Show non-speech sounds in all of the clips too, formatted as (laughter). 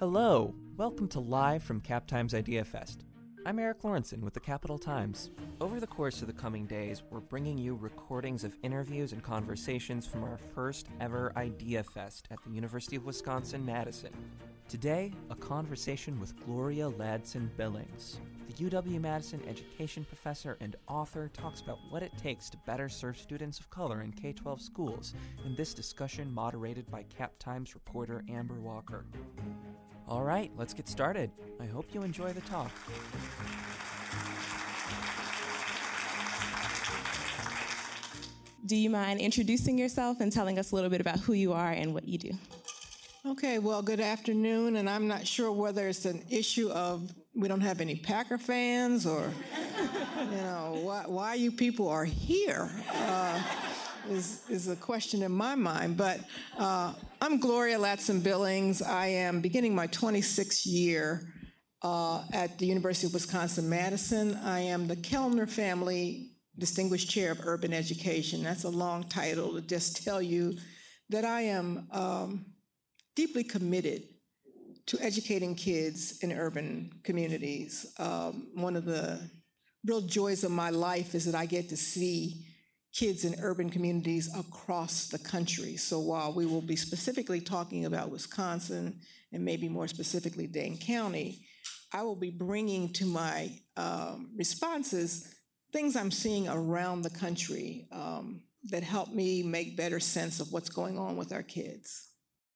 Hello, welcome to Live from Cap Times Idea Fest. I'm Eric Lawrenson with the Capital Times. Over the course of the coming days, we're bringing you recordings of interviews and conversations from our first ever Idea Fest at the University of Wisconsin Madison. Today, a conversation with Gloria Ladson Billings. The UW Madison education professor and author talks about what it takes to better serve students of color in K 12 schools in this discussion moderated by Cap Times reporter Amber Walker. All right, let's get started. I hope you enjoy the talk. Do you mind introducing yourself and telling us a little bit about who you are and what you do? Okay, well, good afternoon, and I'm not sure whether it's an issue of we don't have any Packer fans or, (laughs) you know, why, why you people are here uh, is, is a question in my mind. But uh, I'm Gloria Ladson Billings. I am beginning my 26th year uh, at the University of Wisconsin Madison. I am the Kellner Family Distinguished Chair of Urban Education. That's a long title to just tell you that I am um, deeply committed to educating kids in urban communities. Um, one of the real joys of my life is that I get to see kids in urban communities across the country. So while we will be specifically talking about Wisconsin and maybe more specifically Dane County, I will be bringing to my um, responses things I'm seeing around the country um, that help me make better sense of what's going on with our kids.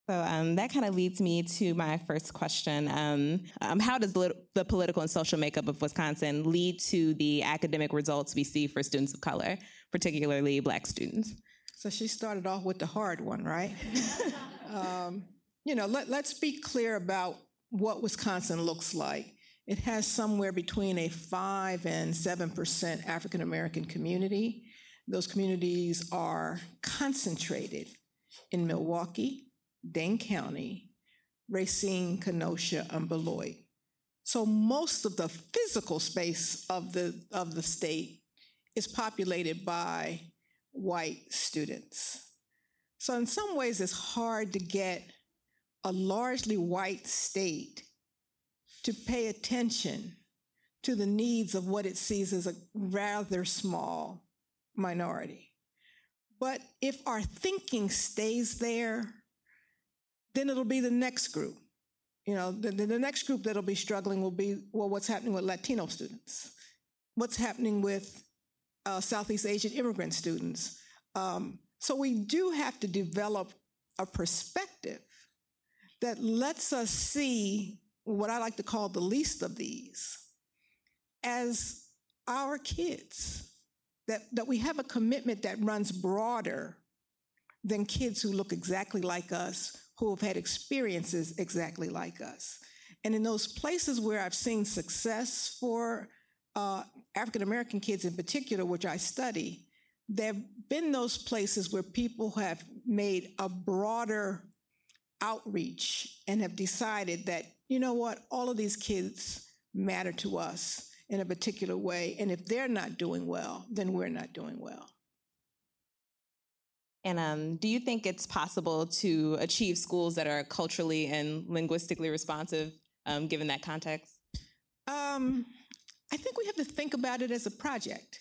So um, that kind of leads me to my first question. Um, um, how does the, political and social makeup of Wisconsin lead to the academic results we see for students of color, particularly Black students? So she started off with the hard one, right? (laughs) um, you know, let, let's be clear about what Wisconsin looks like. It has somewhere between a 5 and 7% African American community. Those communities are concentrated in Milwaukee, Dane County, Racine, Kenosha, and Beloit. So most of the physical space of the, of the state is populated by white students. So in some ways, it's hard to get a largely white state to pay attention to the needs of what it sees as a rather small minority. But if our thinking stays there, then it'll be the next group. You know, the, the next group that'll be struggling will be, well, what's happening with Latino students? What's happening with uh, Southeast Asian immigrant students? Um, so we do have to develop a perspective that lets us see what I like to call the least of these as our kids, that, that we have a commitment that runs broader than kids who look exactly like us who have had experiences exactly like us. And in those places where I've seen success for uh, African American kids in particular, which I study, there have been those places where people have made a broader outreach and have decided that, you know what, all of these kids matter to us in a particular way. And if they're not doing well, then we're not doing well. And um, do you think it's possible to achieve schools that are culturally and linguistically responsive, um, given that context? Um, I think we have to think about it as a project.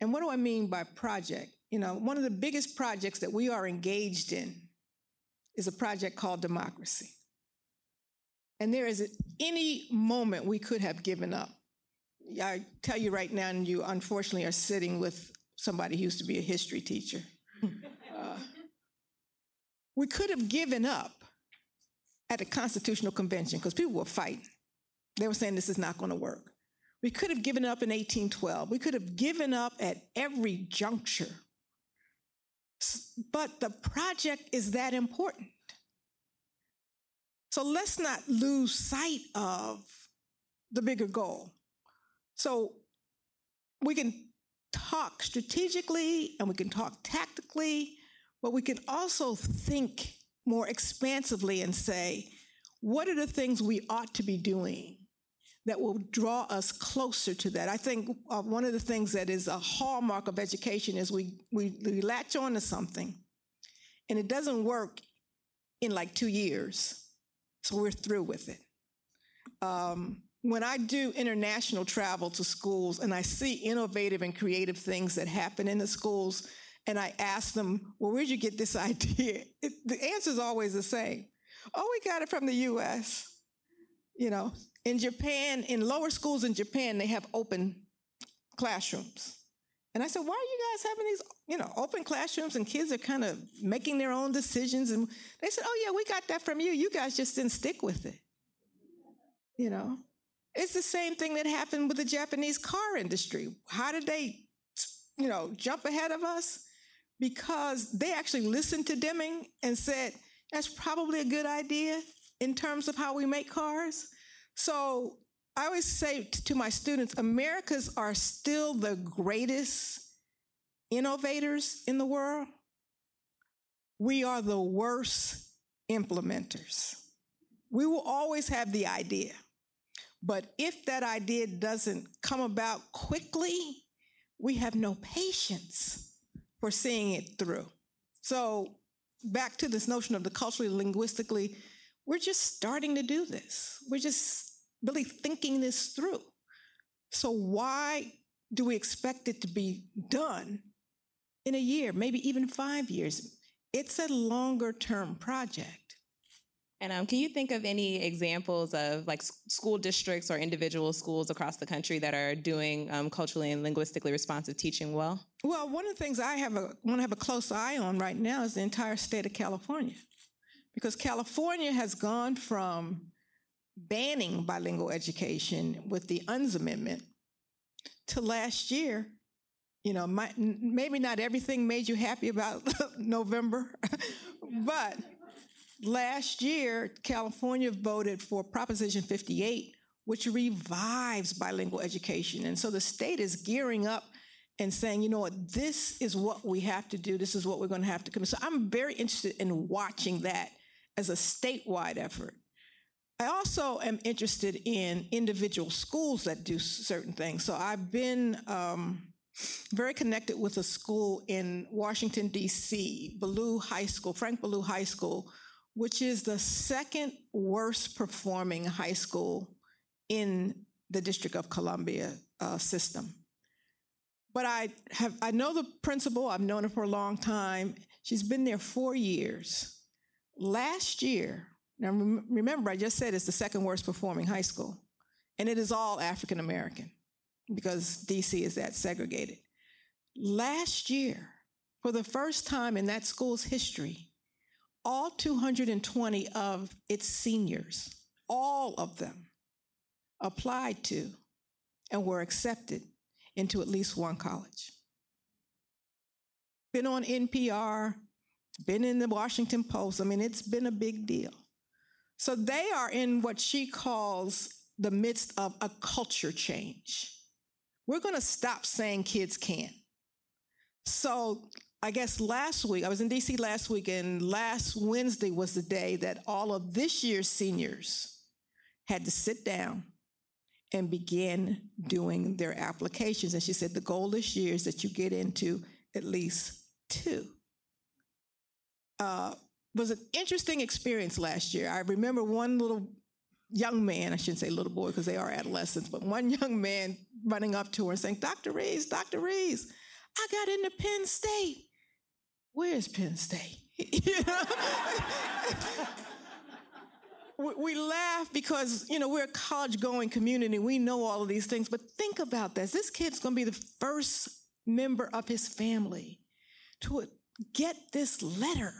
And what do I mean by project? You know, one of the biggest projects that we are engaged in is a project called democracy. And there is any moment we could have given up. I tell you right now, and you unfortunately are sitting with somebody who used to be a history teacher. (laughs) we could have given up at the Constitutional Convention because people were fighting. They were saying this is not going to work. We could have given up in 1812. We could have given up at every juncture. But the project is that important. So let's not lose sight of the bigger goal. So we can talk strategically and we can talk tactically but we can also think more expansively and say, what are the things we ought to be doing that will draw us closer to that? I think uh, one of the things that is a hallmark of education is we, we, we latch on to something and it doesn't work in like two years. So we're through with it. Um, when I do international travel to schools and I see innovative and creative things that happen in the schools, and I ask them, well, where'd you get this (laughs) idea? It, the answer is always the same. Oh, we got it from the US. You know, in Japan, in lower schools in Japan, they have open classrooms. And I said, why are you guys having these, you know, open classrooms and kids are kind of making their own decisions? And they said, oh, yeah, we got that from you. You guys just didn't stick with it. You know, it's the same thing that happened with the Japanese car industry. How did they, you know, jump ahead of us? Because they actually listened to Deming and said, that's probably a good idea in terms of how we make cars. So I always say to my students, Americans are still the greatest innovators in the world. We are the worst implementers. We will always have the idea. But if that idea doesn't come about quickly, we have no patience for seeing it through. So, back to this notion of the culturally linguistically, we're just starting to do this. We're just really thinking this through. So, why do we expect it to be done in a year, maybe even five years? It's a longer term project. And um, can you think of any examples of like school districts or individual schools across the country that are doing um, culturally and linguistically responsive teaching well? Well, one of the things I have a, want to have a close eye on right now is the entire state of California, because California has gone from banning bilingual education with the Unz Amendment to last year. You know, my, maybe not everything made you happy about (laughs) November, (laughs) but Last year, California voted for Proposition 58, which revives bilingual education. And so the state is gearing up and saying, you know what, this is what we have to do. This is what we're going to have to commit. So I'm very interested in watching that as a statewide effort. I also am interested in individual schools that do certain things. So I've been um, very connected with a school in Washington, D.C., Ballou High School, Frank Ballou High School, which is the second worst performing high school in the District of Columbia uh, system. But I have I know the principal. I've known her for a long time. She's been there four years. Last year, now remember, I just said it's the second worst performing high school, and it is all African American because DC is that segregated. Last year, for the first time in that school's history, all 220 of its seniors, all of them, applied to and were accepted into at least one college. Been on NPR, been in the Washington Post. I mean, it's been a big deal. So they are in what she calls the midst of a culture change. We're going to stop saying kids can't. So I guess last week, I was in DC last week, and last Wednesday was the day that all of this year's seniors had to sit down and begin doing their applications. And she said the goal this year is that you get into at least two. Uh, was an interesting experience last year. I remember one little young man, I shouldn't say little boy because they are adolescents, but one young man running up to her and saying, Dr. Rees, Dr. Rees, I got into Penn State. Where's Penn State? (laughs) (laughs) we laugh because you know we're a college going community we know all of these things but think about this this kid's going to be the first member of his family to get this letter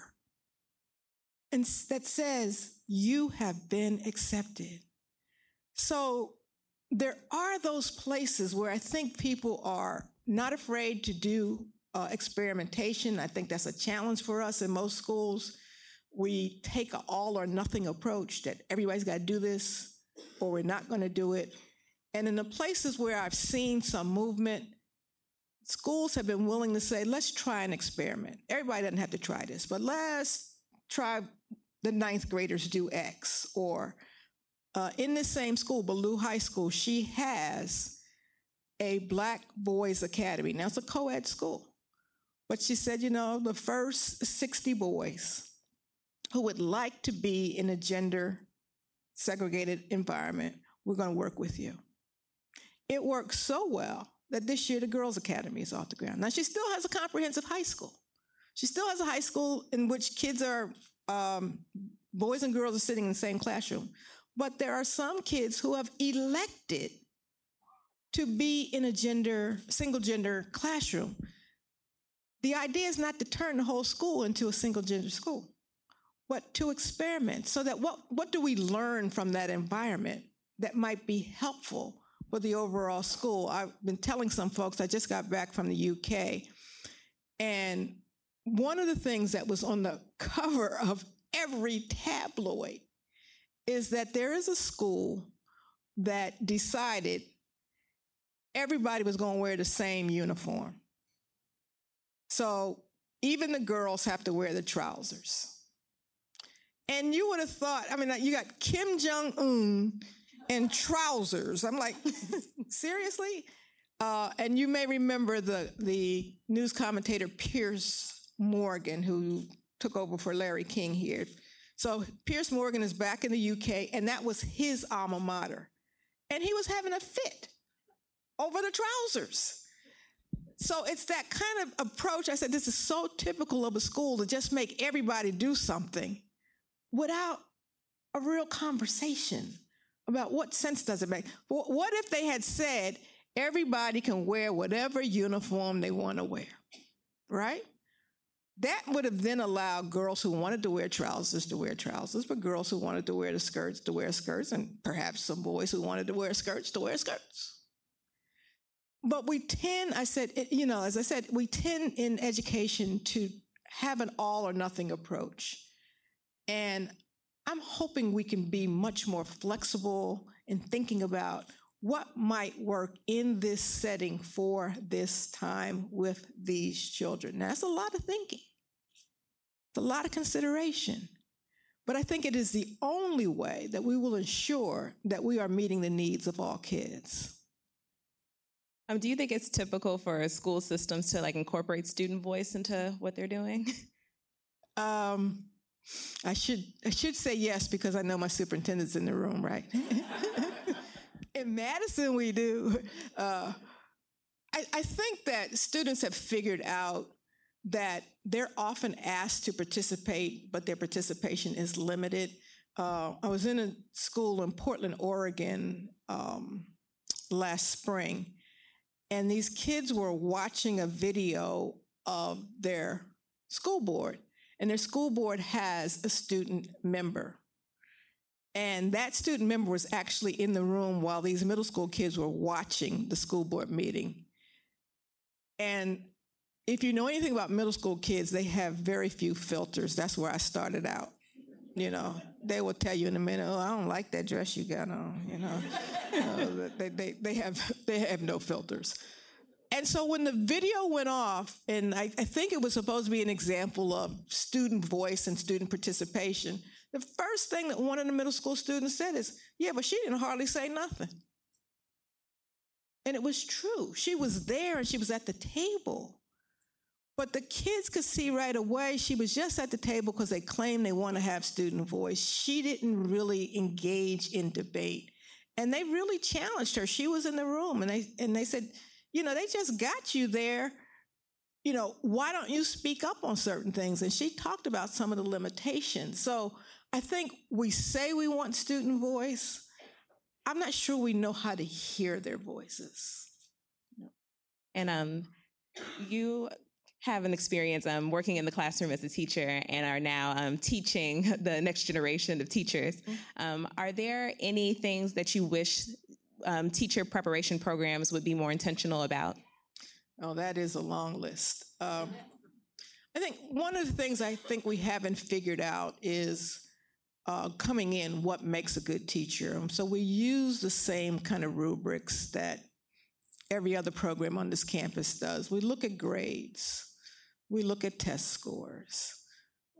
and that says you have been accepted so there are those places where i think people are not afraid to do uh, experimentation. I think that's a challenge for us in most schools. We take an all or nothing approach that everybody's got to do this or we're not going to do it. And in the places where I've seen some movement, schools have been willing to say, let's try an experiment. Everybody doesn't have to try this, but let's try the ninth graders do X. Or uh, in this same school, Ballou High School, she has a Black Boys Academy. Now, it's a co ed school. But she said, you know, the first 60 boys who would like to be in a gender segregated environment, we're going to work with you. It worked so well that this year the Girls Academy is off the ground. Now, she still has a comprehensive high school. She still has a high school in which kids are, um, boys and girls are sitting in the same classroom. But there are some kids who have elected to be in a gender, single gender classroom. The idea is not to turn the whole school into a single gender school, but to experiment so that what, what do we learn from that environment that might be helpful for the overall school? I've been telling some folks, I just got back from the UK, and one of the things that was on the (laughs) cover of every tabloid is that there is a school that decided everybody was going to wear the same uniform. So even the girls have to wear the trousers. And you would have thought, I mean, you got Kim Jong un in trousers. I'm like, (laughs) seriously? Uh, and you may remember the, the news commentator Piers Morgan, who took over for Larry King here. So Piers Morgan is back in the UK, and that was his alma mater. And he was having a fit over the trousers. So it's that kind of approach. I said, this is so typical of a school to just make everybody do something without a real conversation about what sense does it make. What if they had said, everybody can wear whatever uniform they want to wear, right? That would have then allowed girls who wanted to wear trousers to wear trousers, but girls who wanted to wear the skirts to wear skirts, and perhaps some boys who wanted to wear skirts to wear skirts. But we tend, I said, you know, as I said, we tend in education to have an all or nothing approach. And I'm hoping we can be much more flexible in thinking about what might work in this setting for this time with these children. Now, that's a lot of thinking, it's a lot of consideration. But I think it is the only way that we will ensure that we are meeting the needs of all kids. Um, do you think it's typical for school systems to like incorporate student voice into what they're doing? Um, I should I should say yes because I know my superintendent's in the room, right? (laughs) in Madison, we do. Uh, I, I think that students have figured out that they're often asked to participate, but their participation is limited. Uh, I was in a school in Portland, Oregon um, last spring, and these kids were watching a video of their school board, and their school board has a student member. And that student member was actually in the room while these middle school kids were watching the school board meeting. And if you know anything about middle school kids, they have very few filters. That's where I started out. You know, they will tell you in a minute, "Oh, I don't like that dress you got on." You know, (laughs) uh, they, they they have they have no filters. And so when the video went off, and I, I think it was supposed to be an example of student voice and student participation, the first thing that one of the middle school students said is, "Yeah, but she didn't hardly say nothing." And it was true. She was there and she was at the table. But the kids could see right away she was just at the table because they claim they want to have student voice. She didn't really engage in debate. And they really challenged her. She was in the room and they and they said, you know, they just got you there. You know, why don't you speak up on certain things? And she talked about some of the limitations. So I think we say we want student voice. I'm not sure we know how to hear their voices. And um, you have an experience um, working in the classroom as a teacher and are now um, teaching the next generation of teachers. Mm-hmm. Um, are there any things that you wish um, teacher preparation programs would be more intentional about? Oh, that is a long list. Um, I think one of the things I think we haven't figured out is uh, coming in what makes a good teacher. So we use the same kind of rubrics that every other program on this campus does. We look at grades. We look at test scores.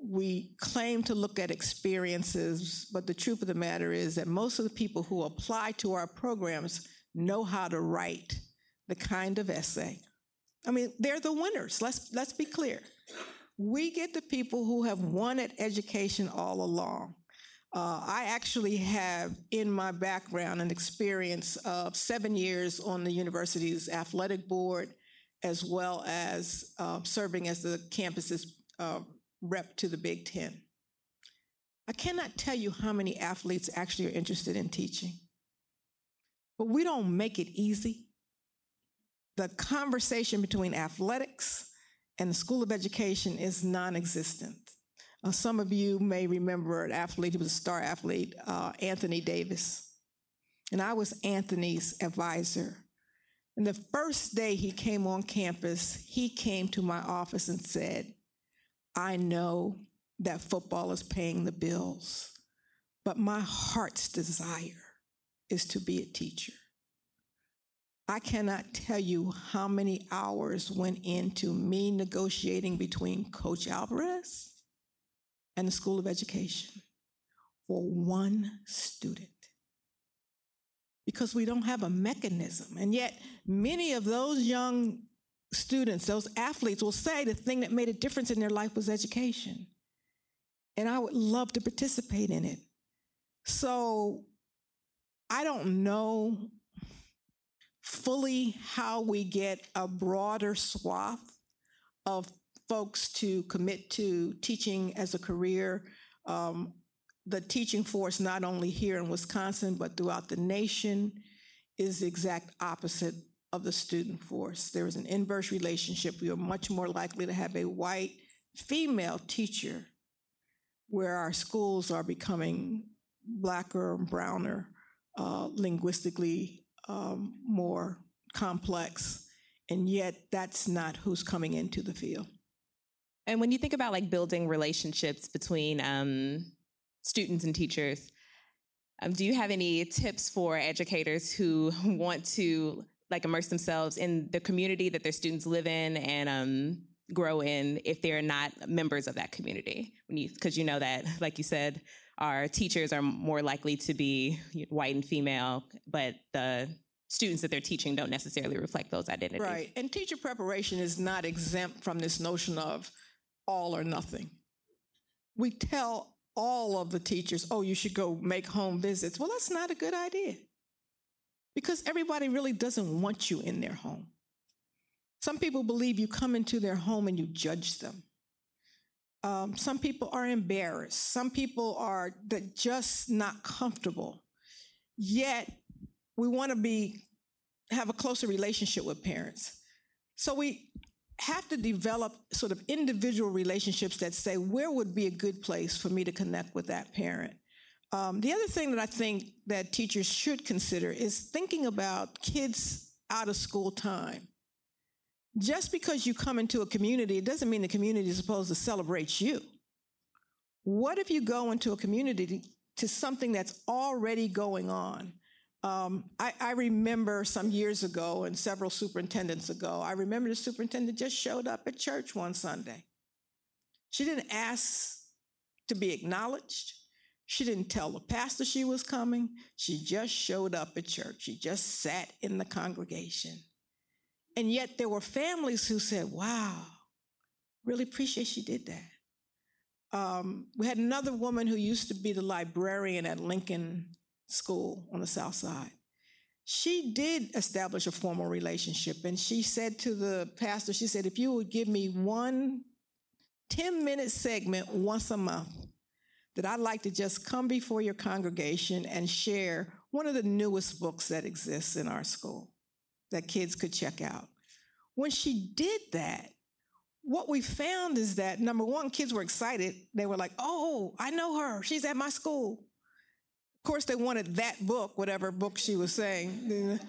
We claim to look at experiences, but the truth of the matter is that most of the people who apply to our programs know how to write the kind of essay. I mean, they're the winners. Let's let's be clear. We get the people who have won at education all along. Uh, I actually have in my background an experience of seven years on the university's athletic board, as well as uh, serving as the campus's uh, rep to the Big Ten. I cannot tell you how many athletes actually are interested in teaching, but we don't make it easy. The conversation between athletics and the School of Education is non existent. Uh, some of you may remember an athlete, he was a star athlete, uh, Anthony Davis. And I was Anthony's advisor. And the first day he came on campus, he came to my office and said, I know that football is paying the bills, but my heart's desire is to be a teacher. I cannot tell you how many hours went into me negotiating between Coach Alvarez and the School of Education for one student. Because we don't have a mechanism. And yet, many of those young students, those athletes, will say the thing that made a difference in their life was education. And I would love to participate in it. So I don't know fully how we get a broader swath of folks to commit to teaching as a career. Um, the teaching force, not only here in Wisconsin, but throughout the nation, is the exact opposite of the student force. There is an inverse relationship. We are much more likely to have a white female teacher where our schools are becoming blacker and browner, uh, linguistically um, more complex. And yet, that's not who's coming into the field. And when you think about like building relationships between um, students and teachers, um, do you have any tips for educators who (laughs) want to like immerse themselves in the community that their students live in and um, grow in if they're not members of that community? Because you, you know that, like you said, our teachers are more likely to be white and female, but the students that they're teaching don't necessarily reflect those identities. Right. And teacher preparation is not exempt from this notion of all or nothing. We tell all of the teachers, oh, you should go make home visits. Well, that's not a good idea because everybody really doesn't want you in their home. Some people believe you come into their home and you judge them. Um, some people are embarrassed. Some people are just not comfortable. Yet we want to be have a closer relationship with parents. So we have to develop sort of individual relationships that say where would be a good place for me to connect with that parent. Um, the other thing that I think that teachers should consider is thinking about kids out of school time. Just because you come into a community, it doesn't mean the community is supposed to celebrate you. What if you go into a community to something that's already going on? Um, I, I, remember some years ago and several superintendents ago, I remember the superintendent just showed up at church one Sunday. She didn't ask to be acknowledged. She didn't tell the pastor she was coming. She just showed up at church. She just sat in the congregation. And yet there were families who said, wow, really appreciate she did that. Um, we had another woman who used to be the librarian at Lincoln School on the South Side. She did establish a formal relationship, and she said to the pastor, she said, if you would give me one 10 minute segment once a month, that I'd like to just come before your congregation and share one of the newest books that exists in our school that kids could check out. When she did that, what we found is that number one, kids were excited. They were like, oh, I know her. She's at my school. Of course, they wanted that book, whatever book she was saying.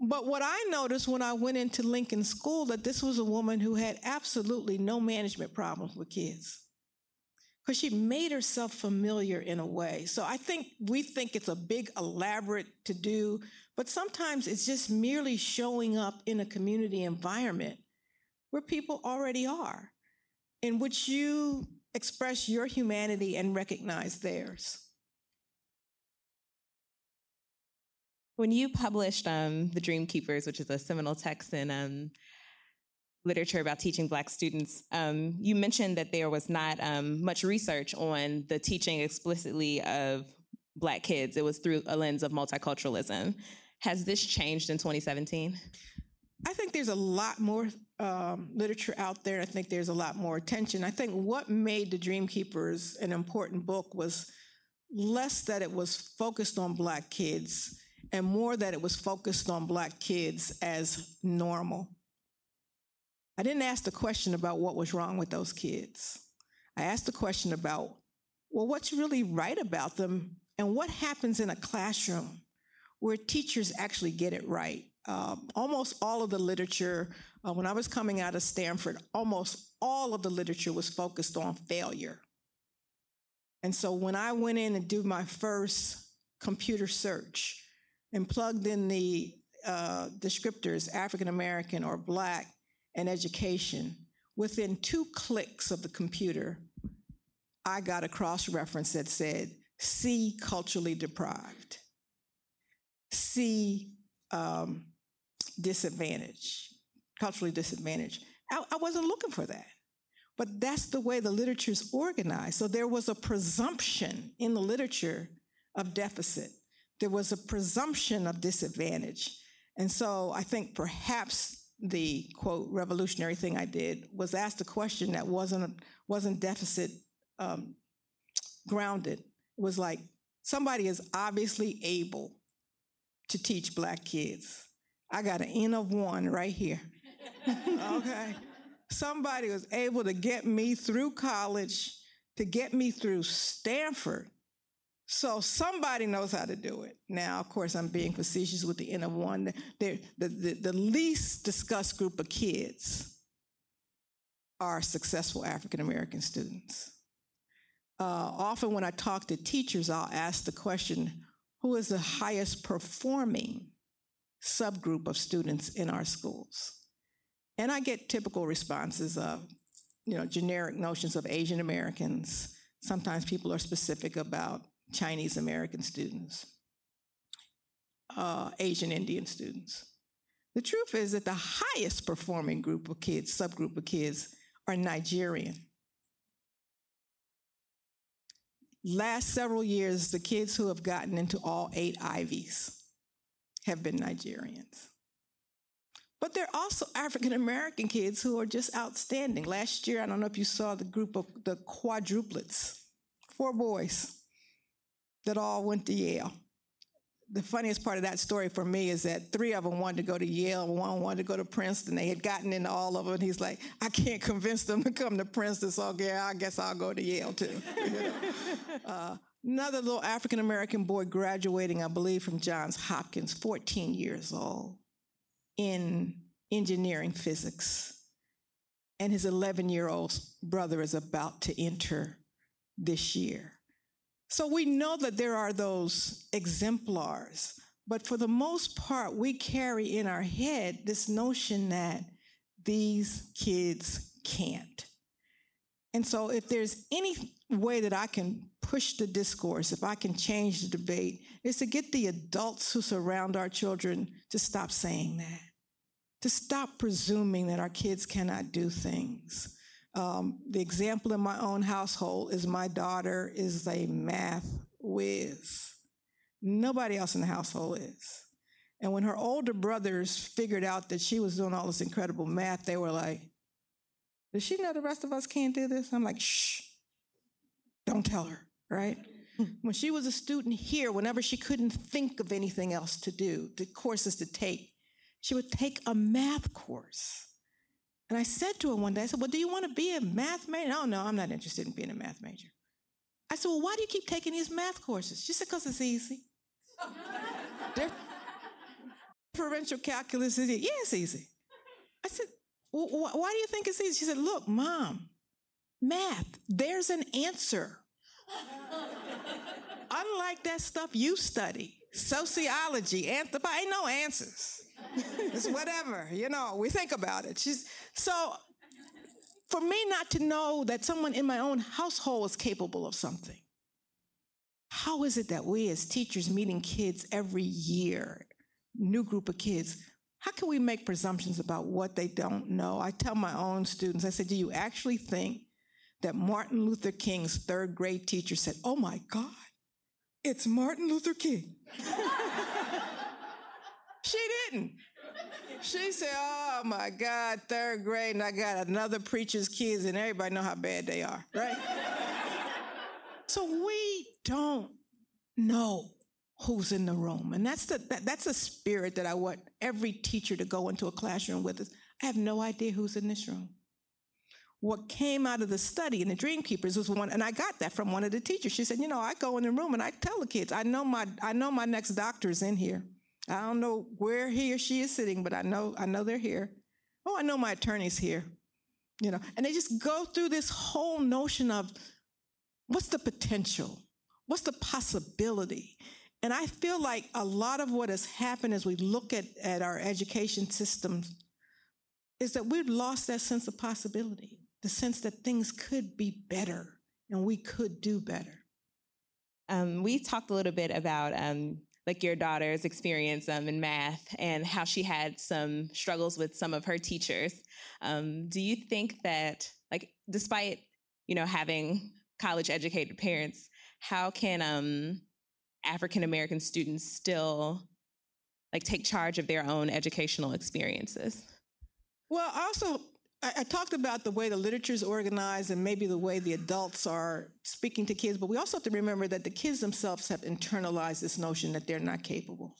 But what I noticed when I went into Lincoln School that this was a woman who had absolutely no management problems with kids. Because she made herself familiar in a way. So I think we think it's a big, elaborate to do, but sometimes it's just merely showing up in a community environment where people already are, in which you express your humanity and recognize theirs. When you published um, The Dream Keepers, which is a seminal text in um, literature about teaching Black students. Um, you mentioned that there was not um, much research on the teaching explicitly of Black kids. It was through a lens of multiculturalism. Has this changed in 2017? I think there's a lot more um, literature out there. I think there's a lot more attention. I think what made The Dream Keepers an important book was less that it was focused on Black kids and more that it was focused on Black kids as normal. I didn't ask the question about what was wrong with those kids. I asked the question about, well, what's really right about them and what happens in a classroom where teachers actually get it right. Um, almost all of the literature, uh, when I was coming out of Stanford, almost all of the literature was focused on failure. And so when I went in and did my first computer search and plugged in the uh, descriptors African American or Black and education, within two clicks of the computer, I got a cross reference that said, see culturally deprived, see um, disadvantaged, culturally disadvantaged. I, I wasn't looking for that. But that's the way the literature is organized. So there was a presumption in the literature of deficit. There was a presumption of disadvantage. And so I think perhaps the quote revolutionary thing I did was ask a question that wasn't wasn't deficit um, grounded. It was like somebody is obviously able to teach black kids. I got an N of one right here. (laughs) okay. Somebody was able to get me through college, to get me through Stanford. So somebody knows how to do it. Now, of course, I'm being facetious with the N of one. The, the, the, the least discussed group of kids are successful African American students. Uh, often when I talk to teachers, I'll ask the question, who is the highest performing subgroup of students in our schools? And I get typical responses of, you know, generic notions of Asian Americans. Sometimes people are specific about Chinese American students, uh, Asian Indian students. The truth is that the highest performing group of kids, subgroup of kids, are Nigerian. Last several years, the kids who have gotten into all eight Ivies have been Nigerians. But there are also African American kids who are just outstanding. Last year, I don't know if you saw the group of the quadruplets, four boys that all went to Yale the funniest part of that story for me is that three of them wanted to go to Yale, one wanted to go to Princeton. They had gotten into all of it. He's like, I can't convince them to come to Princeton, so yeah, I guess I'll go to Yale too. (laughs) You know? uh, another little African American boy graduating, I believe, from Johns Hopkins, 14 years old, in engineering physics. And his 11 year old brother is about to enter this year. So we know that there are those exemplars, but for the most part, we carry in our head this notion that these kids can't. And so if there's any way that I can push the discourse, if I can change the debate, is to get the adults who surround our children to stop saying that, to stop presuming that our kids cannot do things. Um, the example in my own household is my daughter is a math whiz. Nobody else in the household is. And when her older brothers figured out that she was doing all this incredible math, they were like, Does she know the rest of us can't do this? I'm like, Shh, don't tell her, right? when she was a student here, whenever she couldn't think of anything else to do, the courses to take, she would take a math course. And I said to her one day, I said, Well, do you want to be a math major? No, no, I'm not interested in being a math major. I said, Well, why do you keep taking these math courses? She said, Because it's easy. (laughs) Differential calculus is easy. Yeah, it's easy. I said, well, Why do you think it's easy? She said, Look, mom, math, there's an answer. (laughs) Unlike that stuff you study, sociology, anthropology, ain't no answers. It's whatever, you know, we think about it. She's, so for me not to know that someone in my own household is capable of something, how is it that we as teachers meeting kids every year, new group of kids, how can we make presumptions about what they don't know? I tell my own students, I said, do you actually think that Martin Luther King's third grade teacher said, oh my God, it's Martin Luther King? (laughs) she didn't. She said, oh my God, third grade, and I got another preacher's kids, and everybody know how bad they are, right? so we don't know who's in the room. And that's the that, that's a spirit that I want every teacher to go into a classroom with us. I have no idea who's in this room. What came out of the study in the Dream Keepers was one, and I got that from one of the teachers. She said, "You know, I go in the room and I tell the kids, I know my I know my next doctor is in here. I don't know where he or she is sitting, but I know I know they're here. Oh, I know my attorney's here. You know, and they just go through this whole notion of what's the potential, what's the possibility, and I feel like a lot of what has happened as we look at, at our education systems is that we've lost that sense of possibility, the sense that things could be better and we could do better. Um, we talked a little bit about um, like your daughter's experience um, in math and how she had some struggles with some of her teachers. Um, do you think that, like, despite you know having college educated parents, how can um, African American students still like take charge of their own educational experiences? Well, also, I, I, talked about the way the literature is organized and maybe the way the adults are speaking to kids, but we also have to remember that the kids themselves have internalized this notion that they're not capable.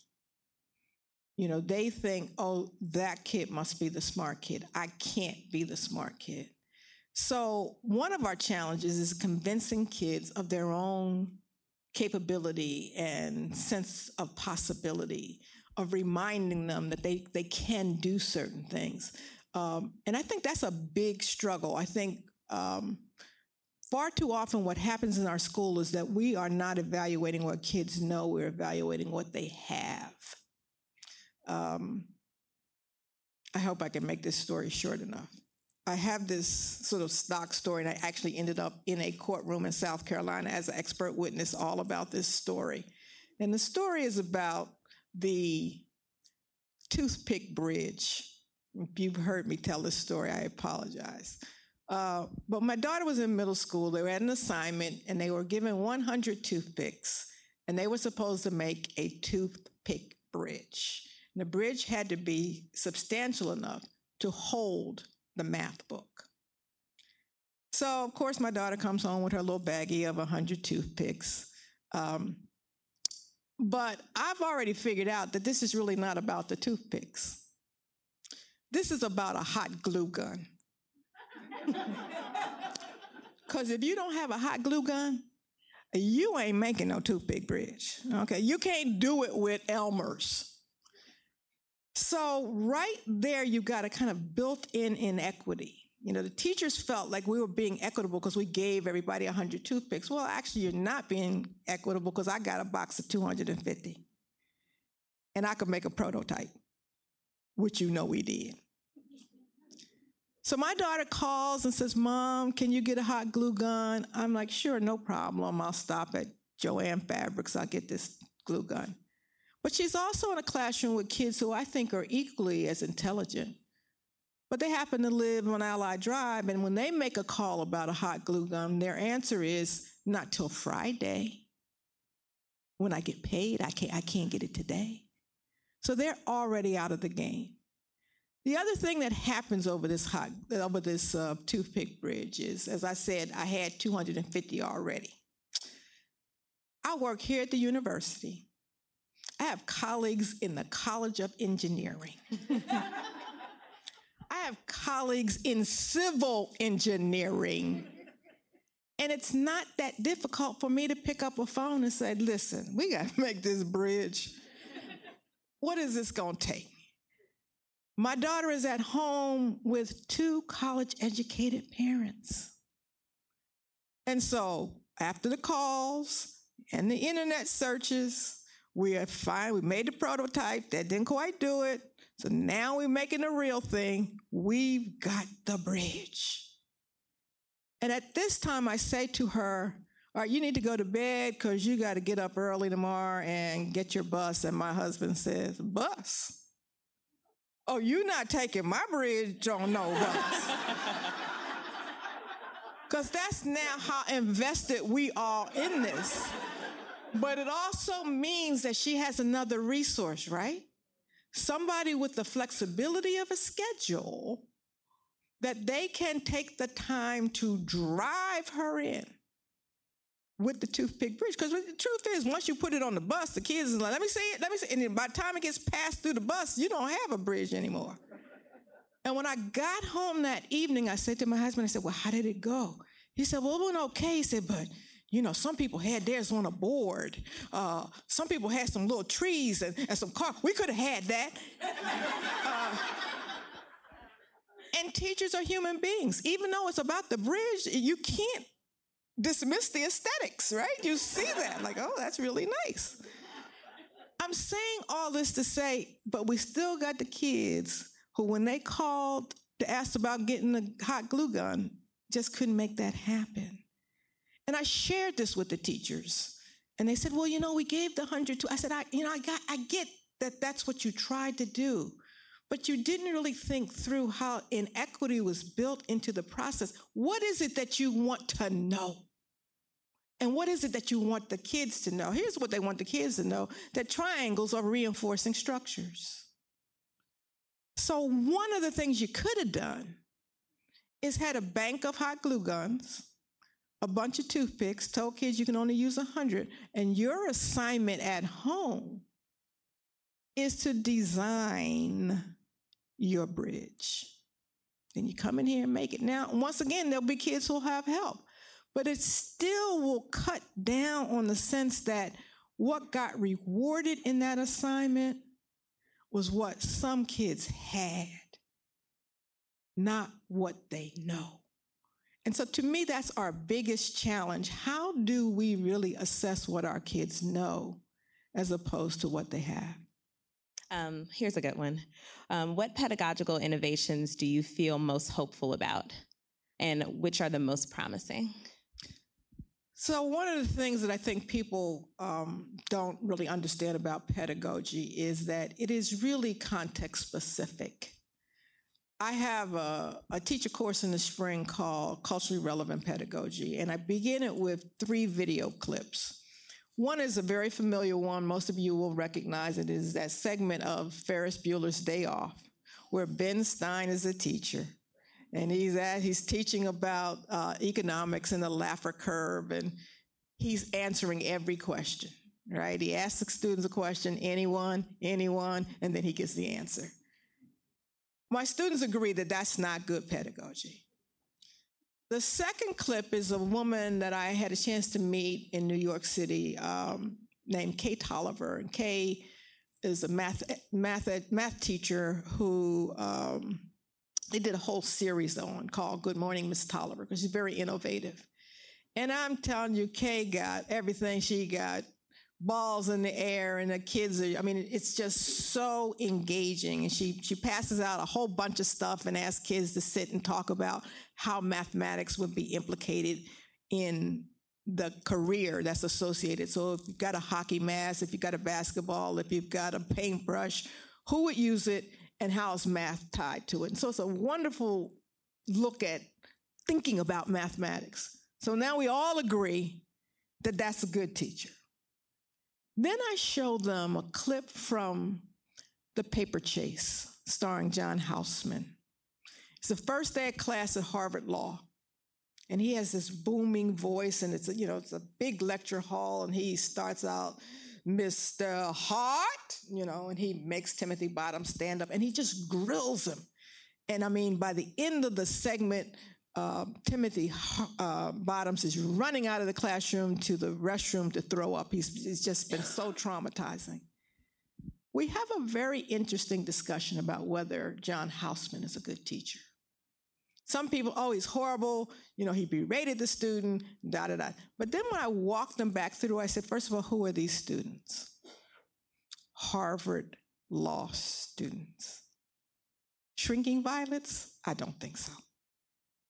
You know, they think, oh, that kid must be the smart kid. I can't be the smart kid. So, one of our challenges is convincing kids of their own capability and sense of possibility, of reminding them that they, they can do certain things. Um, and I think that's a big struggle. I think um, far too often what happens in our school is that we are not evaluating what kids know, we're evaluating what they have. Um, I hope I can make this story short enough. I have this sort of stock story, and I actually ended up in a courtroom in South Carolina as an expert witness all about this story. And the story is about the toothpick bridge. If you've heard me tell this story, I apologize. Uh, but my daughter was in middle school. They were at an assignment, and they were given 100 toothpicks, and they were supposed to make a toothpick bridge. And the bridge had to be substantial enough to hold the math book. So, of course, my daughter comes home with her little baggie of 100 toothpicks. Um, but I've already figured out that this is really not about the toothpicks. This is about a hot glue gun. (laughs) Because if you don't have a hot glue gun, you ain't making no toothpick bridge. Okay, you can't do it with Elmer's. So, right there, you've got a kind of built in inequity. You know, the teachers felt like we were being equitable because we gave everybody 100 toothpicks. Well, actually, you're not being equitable because I got a box of 250. And I could make a prototype, which you know we did. So my daughter calls and says, Mom, can you get a hot glue gun? I'm like, Sure, no problem. I'll stop at Jo-Ann Fabrics. I'll get this glue gun. But she's also in a classroom with kids who I think are equally as intelligent. But they happen to live on Allied Drive, and when they make a call about a hot glue gun, their answer is not till Friday. When I get paid, I can't, I can't get it today. So they're already out of the game. The other thing that happens over this hot, over this uh, toothpick bridge is, as I said, I had 250 already. I work here at the university. I have colleagues in the College of Engineering. (laughs) I have colleagues in civil engineering. And it's not that difficult for me to pick up a phone and say, listen, we got to (laughs) make this bridge. What is this going to take? My daughter is at home with two college educated parents. And so after the calls and the internet searches, we are fine. We made the prototype. That didn't quite do it. So now we're making the real thing. We've got the bridge. And at this time, I say to her, All right, you need to go to bed because you got to get up early tomorrow and get your bus. And my husband says, Bus? Oh, you're not taking my bridge on no bus. (laughs) Because that's now how invested we are in this. But it also means that she has another resource, right? Somebody with the flexibility of a schedule that they can take the time to drive her in with the toothpick bridge. Because the truth is, once you put it on the bus, the kids is like, let me see it, let me see it. And by the time it gets passed through the bus, you don't have a bridge anymore. And when I got home that evening, I said to my husband, I said, well, how did it go? He said, well, it went okay. He said, but you know, some people had theirs on a board. Uh, some people had some little trees and, and some car. We could have had that. (laughs) uh, and teachers are human beings. Even though it's about the bridge, you can't dismiss the aesthetics, right? You see that, like, oh, that's really nice. I'm saying all this to say, but we still got the kids who, when they called to ask about getting a hot glue gun, just couldn't make that happen. And I shared this with the teachers. And they said, well, you know, we gave the 100 to, I said, I, you know, I got, I get that that's what you tried to do, but you didn't really think through how inequity was built into the process. What is it that you want to know? And what is it that you want the kids to know? Here's what they want the kids to know that triangles are reinforcing structures. So, one of the things you could have done is had a bank of hot glue guns, a bunch of toothpicks, told kids you can only use 100, and your assignment at home is to design your bridge. Then you come in here and make it. Now, once again, there'll be kids who'll have help, but it still will cut down on the sense that what got rewarded in that assignment was what some kids had not what they know. And so to me, that's our biggest challenge. How do we really assess what our kids know as opposed to what they have? Um, here's a good one. Um, what pedagogical innovations do you feel most hopeful about, and which are the most promising? So, one of the things that I think people um, don't really understand about pedagogy is that it is really context specific. I have a, a, teacher course in the spring called Culturally Relevant Pedagogy, and I begin it with three video clips. One is a very familiar one, most of you will recognize it, is that segment of Ferris Bueller's Day Off, where Ben Stein is a teacher. And he's at, he's teaching about uh, economics and the Laffer curve, and he's answering every question, right? He asks the students a question, anyone, anyone, and then he gets the answer. My students agree that that's not good pedagogy. The second clip is a woman that I had a chance to meet in New York City um, named Kay Toliver. And Kay is a math, math, math teacher who um, they did a whole series on called Good Morning, Miss Toliver, because she's very innovative. And I'm telling you, Kay got everything she got. Balls in the air and the kids are i mean it's just so engaging. And she she passes out a whole bunch of stuff and asks kids to sit and talk about how mathematics would be implicated in the career that's associated. So if you've got a hockey mask if you've got a basketball if you've got a paintbrush who would use it and how is math tied to it and so it's a wonderful look at thinking about mathematics so now we all agree that that's a good teacher then I show them a clip from The Paper Chase, starring John Houseman. It's the first day of class at Harvard Law. And he has this booming voice, and it's you know, it's a big lecture hall, and he starts out, Mr. Hart, you know, and he makes Timothy Bottom stand up and he just grills him. And I mean, by the end of the segment, uh, Timothy uh, Bottoms is running out of the classroom to the restroom to throw up. He's, he's just been so traumatizing. We have a very interesting discussion about whether John Houseman is a good teacher. Some people, oh, he's horrible, you know, he berated the student, da da da. But then when I walked them back through, I said, first of all, who are these students? Harvard law students. Shrinking violets? I don't think so.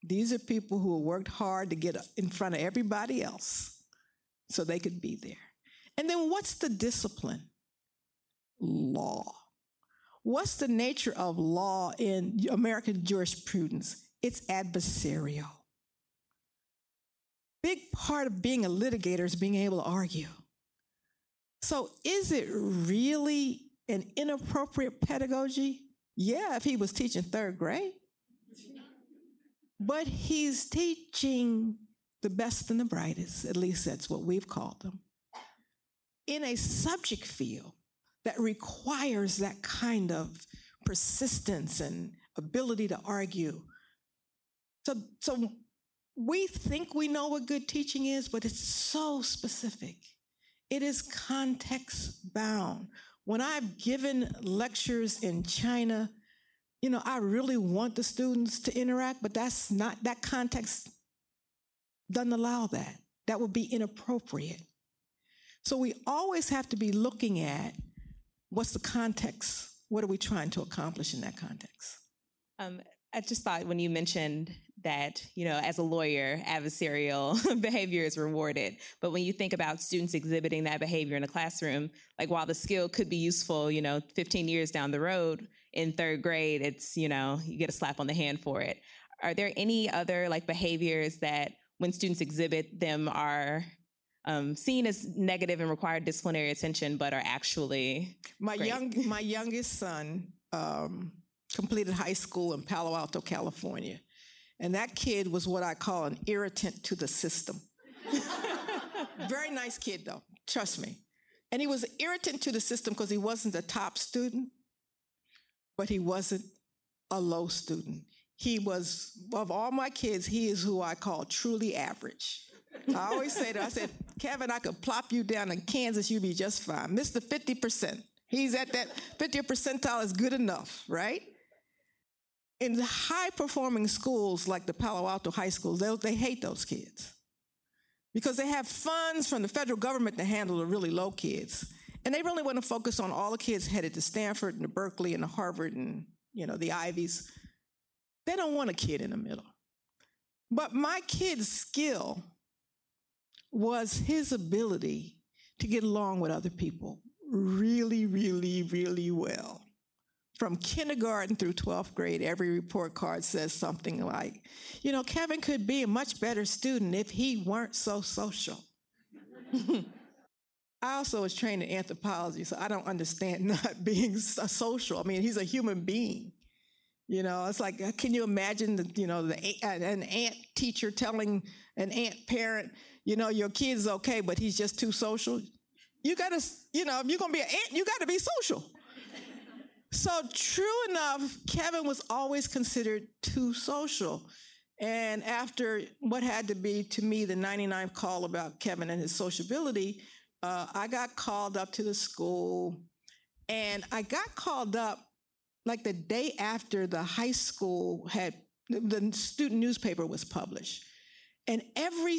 These are people who worked hard to get in front of everybody else so they could be there. And then what's the discipline? Law. What's the nature of law in American jurisprudence? It's adversarial. Big part of being a litigator is being able to argue. So, is it really an inappropriate pedagogy? Yeah, if he was teaching third grade. But he's teaching the best and the brightest, at least that's what we've called them, in a subject field that requires that kind of persistence and ability to argue. So, so we think we know what good teaching is, but it's so specific. It is context bound. When I've given lectures in China, you know, I really want the students to interact, but that's not, that context doesn't allow that. That would be inappropriate. So we always have to be looking at what's the context? What are we trying to accomplish in that context? Um, I just thought when you mentioned that, you know, as a lawyer, adversarial (laughs) behavior is rewarded. But when you think about students exhibiting that behavior in a classroom, like while the skill could be useful, you know, 15 years down the road, in third grade, it's, you know, you get a slap on the hand for it. Are there any other like behaviors that when students exhibit them are um, seen as negative and require disciplinary attention, but are actually my great? young my youngest son um, completed high school in Palo Alto, California, and that kid was what I call an irritant to the system. (laughs) Very nice kid, though. Trust me. And he was an irritant to the system because he wasn't a top student, but he wasn't a low student. He was, of all my kids, he is who I call truly average. I always say that. I said, Kevin, I could plop you down in Kansas, you'd be just fine. Mr. 50%. He's at that 50 percentile is good enough, right? In high performing schools like the Palo Alto high schools, they, they hate those kids because they have funds from the federal government to handle the really low kids. And they really want to focus on all the kids headed to Stanford and to Berkeley and to Harvard and, you know, the Ivies. They don't want a kid in the middle. But my kid's skill was his ability to get along with other people really, really, really well. From kindergarten through 12th grade, every report card says something like, you know, Kevin could be a much better student if he weren't so social. (laughs) I also was trained in anthropology, so I don't understand (laughs) not being social. I mean, he's a human being. You know, it's like, uh, can you imagine the, you know, the, an ant teacher telling an ant parent, you know, your kid's okay, but he's just too social? You gotta, you know, if you're gonna be an ant, you gotta be social. So true enough, Kevin was always considered too social. And after what had to be, to me, the 99th call about Kevin and his sociability, uh, I got called up to the school. And I got called up like the day after the high school had, the student newspaper was published. And every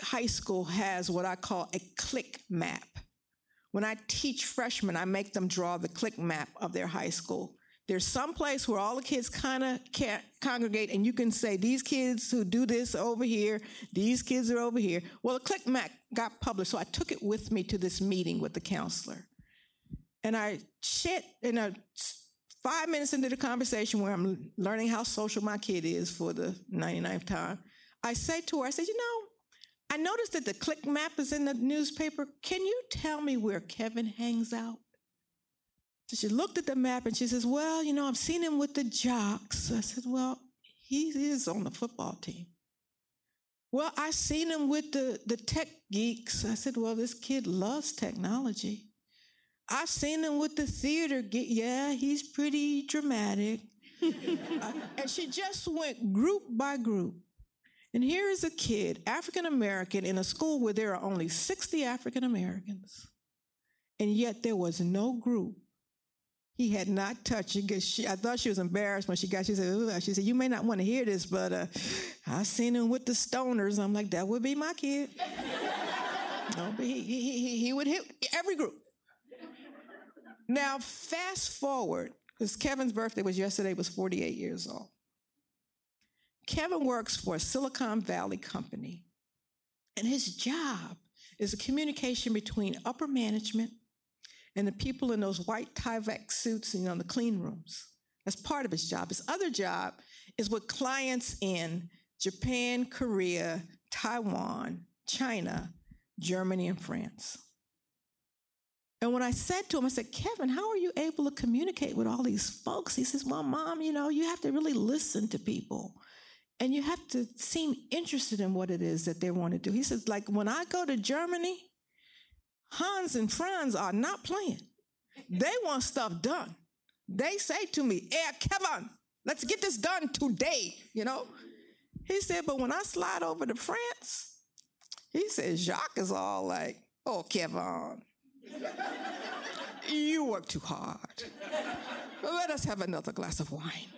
high school has what I call a clique map. When I teach freshmen, I make them draw the clique map of their high school. There's some place where all the kids kind of congregate, and you can say, These kids who do this over here, these kids are over here. Well, the clique map got published, so I took it with me to this meeting with the counselor. And I shared, in a five minutes into the conversation where I'm learning how social my kid is for the 99th time, I say to her, I said, You know, I noticed that the clique map is in the newspaper. Can you tell me where Kevin hangs out? So she looked at the map and she says, Well, you know, I've seen him with the jocks. I said, Well, he is on the football team. Well, I've seen him with the, the tech geeks. I said, Well, this kid loves technology. I've seen him with the theater. Yeah, he's pretty dramatic. (laughs) and she just went group by group. And here is a kid, African American, in a school where there are only 60 African Americans. And yet there was no group he had not touched. She, I thought she was embarrassed when she got. She said, "She said you may not want to hear this, but uh, I seen him with the stoners." I'm like, "That would be my kid." (laughs) no, but he, he, he, he would hit every group. Now, fast forward, because Kevin's birthday was yesterday, was 48 years old. Kevin works for a Silicon Valley company, and his job is a communication between upper management and the people in those white Tyvek suits, you know, in the clean rooms. That's part of his job. His other job is with clients in Japan, Korea, Taiwan, China, Germany, and France. And when I said to him, I said, Kevin, how are you able to communicate with all these folks? He says, Well, mom, you know, you have to really listen to people. And you have to seem interested in what it is that they want to do. He says, like when I go to Germany, Hans and Franz are not playing. They want stuff done. They say to me, Hey, Kevin, let's get this done today, you know? He said, but when I slide over to France, he said, Jacques is all like, oh, Kevin, you work too hard. Let us have another glass of wine.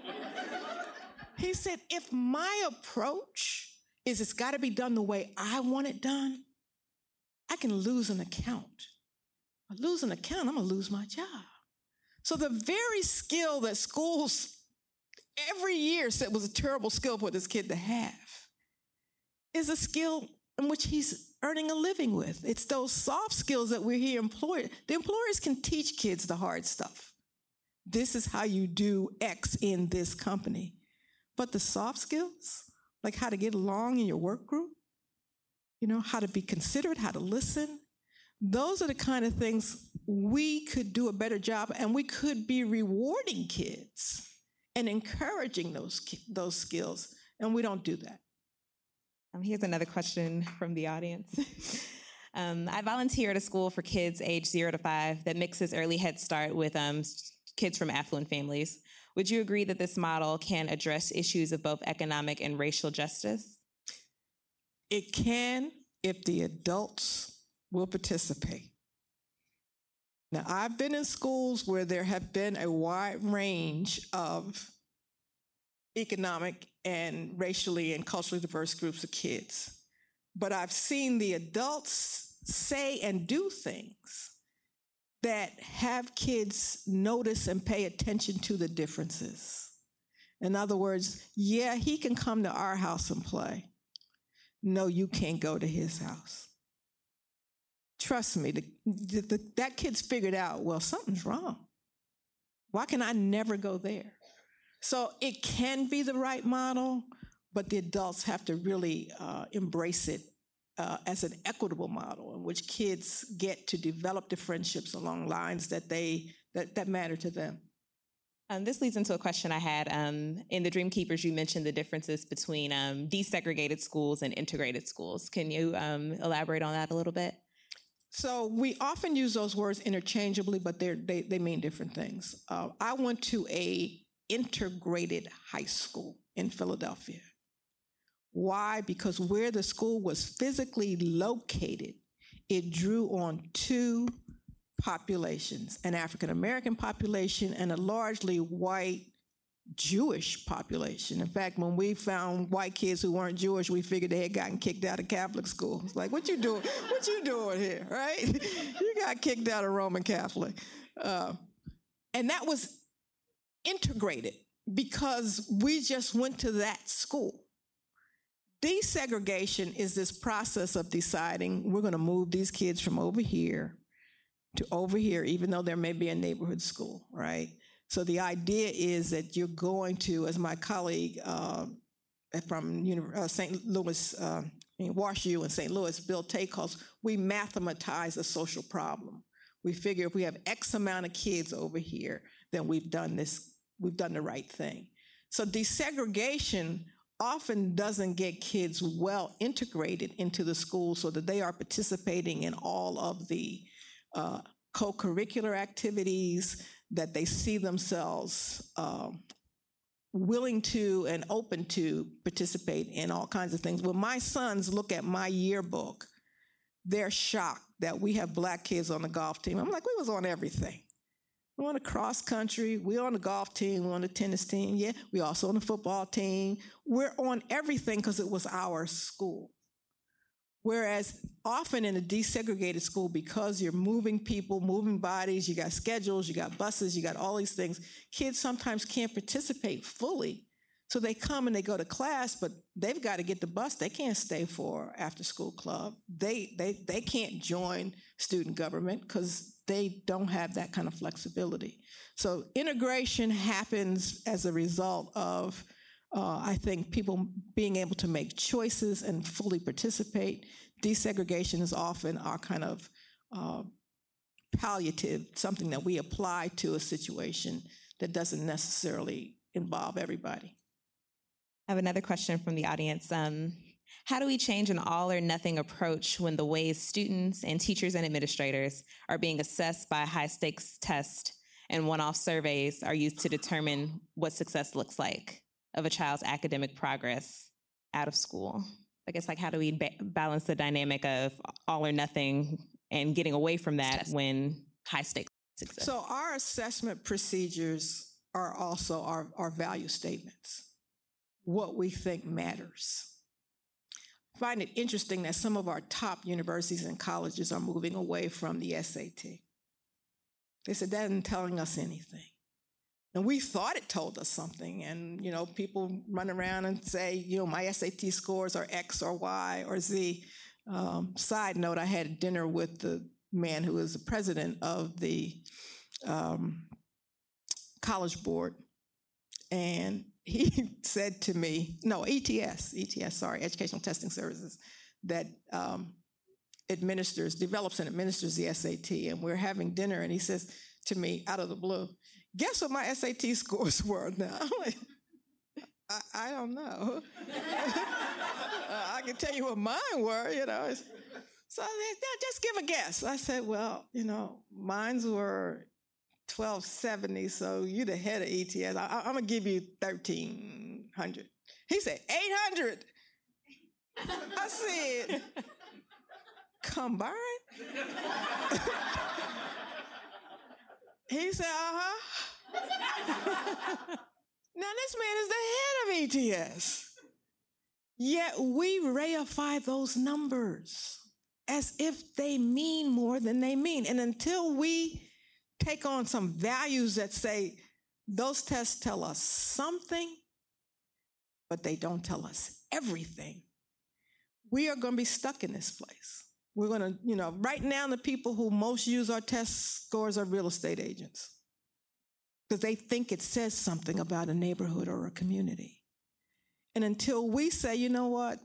He said, if my approach is it's got to be done the way I want it done, I can lose an account. I lose an account, I'm going to lose my job. So the very skill that schools every year said was a terrible skill for this kid to have is a skill in which he's earning a living with. It's those soft skills that we're here employed. The employers can teach kids the hard stuff. This is how you do X in this company. But the soft skills, like how to get along in your work group, you know, how to be considerate, how to listen, those are the kind of things we could do a better job and we could be rewarding kids and encouraging those, those skills. And we don't do that. Um, here's another question from the audience. (laughs) um, I volunteer at a school for kids age zero to five that mixes early Head Start with um, kids from affluent families. Would you agree that this model can address issues of both economic and racial justice? It can if the adults will participate. Now, I've been in schools where there have been a wide range of economic and racially and culturally diverse groups of kids. But I've seen the adults say and do things that have kids notice and pay attention to the differences. In other words, yeah, he can come to our house and play. No, you can't go to his house. Trust me, the, the, the, that kid's figured out, well, something's wrong. Why can I never go there? So it can be the right model, but the adults have to really uh, embrace it uh, as an equitable model in which kids get to develop the friendships along lines that they that, that matter to them. Um, this leads into a question I had. Um, in the Dreamkeepers, you mentioned the differences between um, desegregated schools and integrated schools. Can you um, elaborate on that a little bit? So we often use those words interchangeably, but they they mean different things. Uh, I went to a integrated high school in Philadelphia. Why? Because where the school was physically located, it drew on two populations an African American population and a largely white Jewish population. In fact, when we found white kids who weren't Jewish, we figured they had gotten kicked out of Catholic school. It's like, what you doing? What you doing here, right? (laughs) you got kicked out of Roman Catholic. Uh, and that was integrated because we just went to that school. Desegregation is this process of deciding we're going to move these kids from over here to over here, even though there may be a neighborhood school, right? So the idea is that you're going to, as my colleague uh, from uh, St. Louis, uh, Wash U in St. Louis, Bill Tate calls, we mathematize a social problem. We figure if we have X amount of kids over here, then we've done this we've done the right thing. So desegregation often doesn't get kids well integrated into the school so that they are participating in all of the uh, co-curricular activities that they see themselves uh, willing to and open to participate in all kinds of things. When my sons look at my yearbook, they're shocked that we have black kids on the golf team. I'm like, we was on everything. We on the cross country. We're on the golf team. We're on the tennis team. Yeah, we're also on the football team. We're on everything because it was our school. Whereas often in a desegregated school, because you're moving people, moving bodies, you got schedules, you got buses, you got all these things, kids sometimes can't participate fully. So they come and they go to class, but they've got to get the bus. They can't stay for after school club. They they they can't join student government because they don't have that kind of flexibility. So integration happens as a result of, uh, I think, people being able to make choices and fully participate. Desegregation is often our kind of uh, palliative, something that we apply to a situation that doesn't necessarily involve everybody. I have another question from the audience. Um, how do we change an all or nothing approach when the ways students and teachers and administrators are being assessed by high stakes tests and one off surveys are used to determine what success looks like of a child's academic progress out of school? I guess, like, how do we ba- balance the dynamic of all or nothing and getting away from that when high stakes success? So, our assessment procedures are also our, our value statements, what we think matters find it interesting that some of our top universities and colleges are moving away from the SAT. They said that isn't telling us anything. And we thought it told us something. And, you know, people run around and say, you know, my SAT scores are X or Y or Z. Um, side note, I had dinner with the man who is the president of the um, college board. And he (laughs) said to me, no, ETS, ETS, sorry, Educational Testing Services, that um, administers, develops and administers the SAT. And we're having dinner, and he says to me out of the blue, guess what my SAT scores (laughs) were now? I'm like, I, I don't know. (laughs) uh, I can tell you what mine were, you know. So just give a guess. I said, well, you know, mine's were 1270, so you the head of ETS. I, am gonna give you 1300. He said 800. I said, combined? (laughs) he said, uh-huh. (laughs) now this man is the head of ETS. Yet we reify those numbers as if they mean more than they mean. And until we take on some values that say those tests tell us something, but they don't tell us everything. We are going to be stuck in this place. We're going to, you know, right now, the people who most use our test scores are real estate agents because they think it says something about a neighborhood or a community. And until we say, you know what,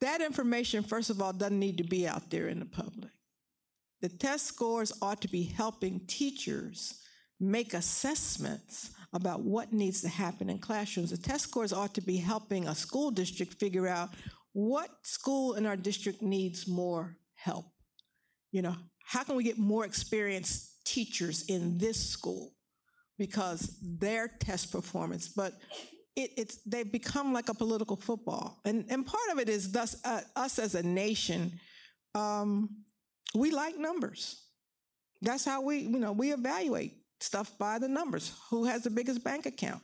that information, first of all, doesn't need to be out there in the public. The test scores ought to be helping teachers make assessments about what needs to happen in classrooms. The test scores ought to be helping a school district figure out what school in our district needs more help. You know, how can we get more experienced teachers in this school because their test performance, but it, it's they've become like a political football, and and part of it is thus uh, us as a nation. Um, we like numbers. That's how we, you know, we evaluate stuff by the numbers. Who has the biggest bank account?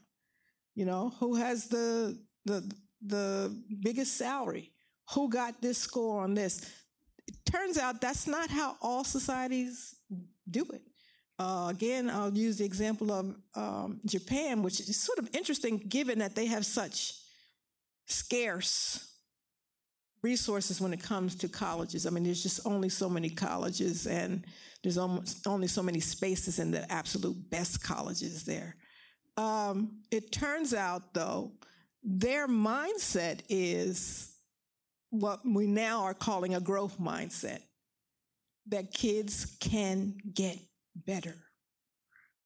You know, who has the the the biggest salary? Who got this score on this? It turns out that's not how all societies do it. Uh, again, I'll use the example of um, Japan, which is sort of interesting given that they have such scarce resources when it comes to colleges. I mean, there's just only so many colleges, and there's almost only so many spaces in the absolute best colleges there. Um, it turns out, though, their mindset is what we now are calling a growth mindset that kids can get better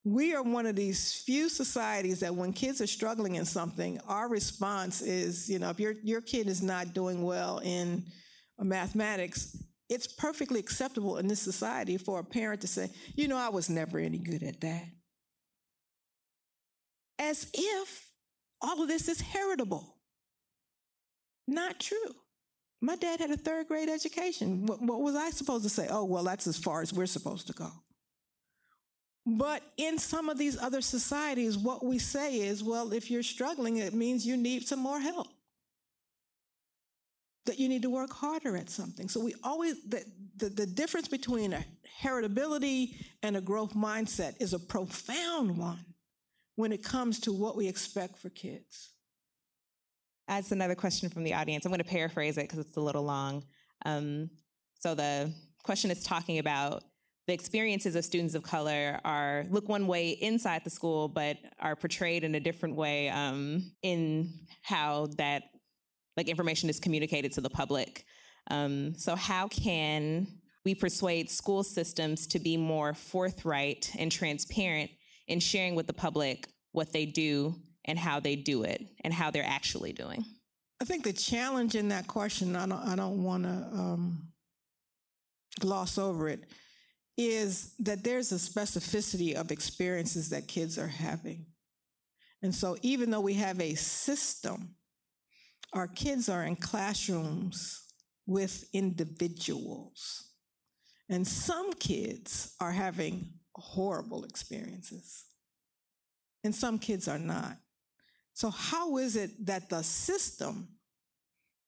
we are one of these few societies that when kids are struggling in something, our response is, you know, if your, your kid is not doing well in uh, mathematics, it's perfectly acceptable in this society for a parent to say, you know, I was never any good at that. As if all of this is heritable. Not true. My dad had a third grade education. What, what was I supposed to say? Oh, well, that's as far as we're supposed to go. But in some of these other societies, what we say is, well, if you're struggling, it means you need some more help. That you need to work harder at something. So we always, the, the, the difference between a heritability and a growth mindset is a profound one when it comes to what we expect for kids. That's another question from the audience. I'm going to paraphrase it because it's a little long. Um, so the question is talking about the experiences of students of color are look one way inside the school, but are portrayed in a different way um, in how that like information is communicated to the public. Um, so how can we persuade school systems to be more forthright and transparent in sharing with the public what they do and how they do it and how they're actually doing? I think the challenge in that question, I don't, I don't want to um, gloss over it, is that there's a specificity of experiences that kids are having. And so, even though we have a system, our kids are in classrooms with individuals. And some kids are having horrible experiences, and some kids are not. So, how is it that the system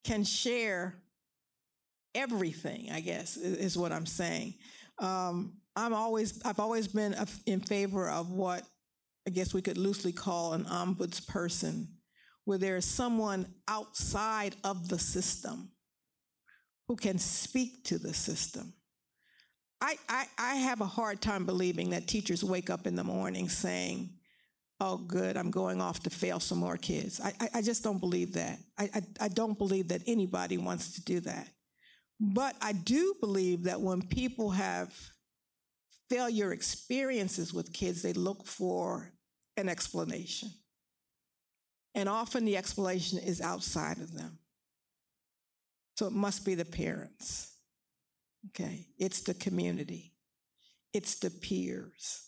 can share everything? I guess is what I'm saying. Um, I'm always, I've always been in favor of what I guess we could loosely call an ombudsperson, where there is someone outside of the system who can speak to the system. I, I, I have a hard time believing that teachers wake up in the morning saying, oh, good, I'm going off to fail some more kids. I, I, I just don't believe that. I, I, I don't believe that anybody wants to do that. But I do believe that when people have failure experiences with kids, they look for an explanation. And often the explanation is outside of them. So it must be the parents. Okay. It's the community. It's the peers.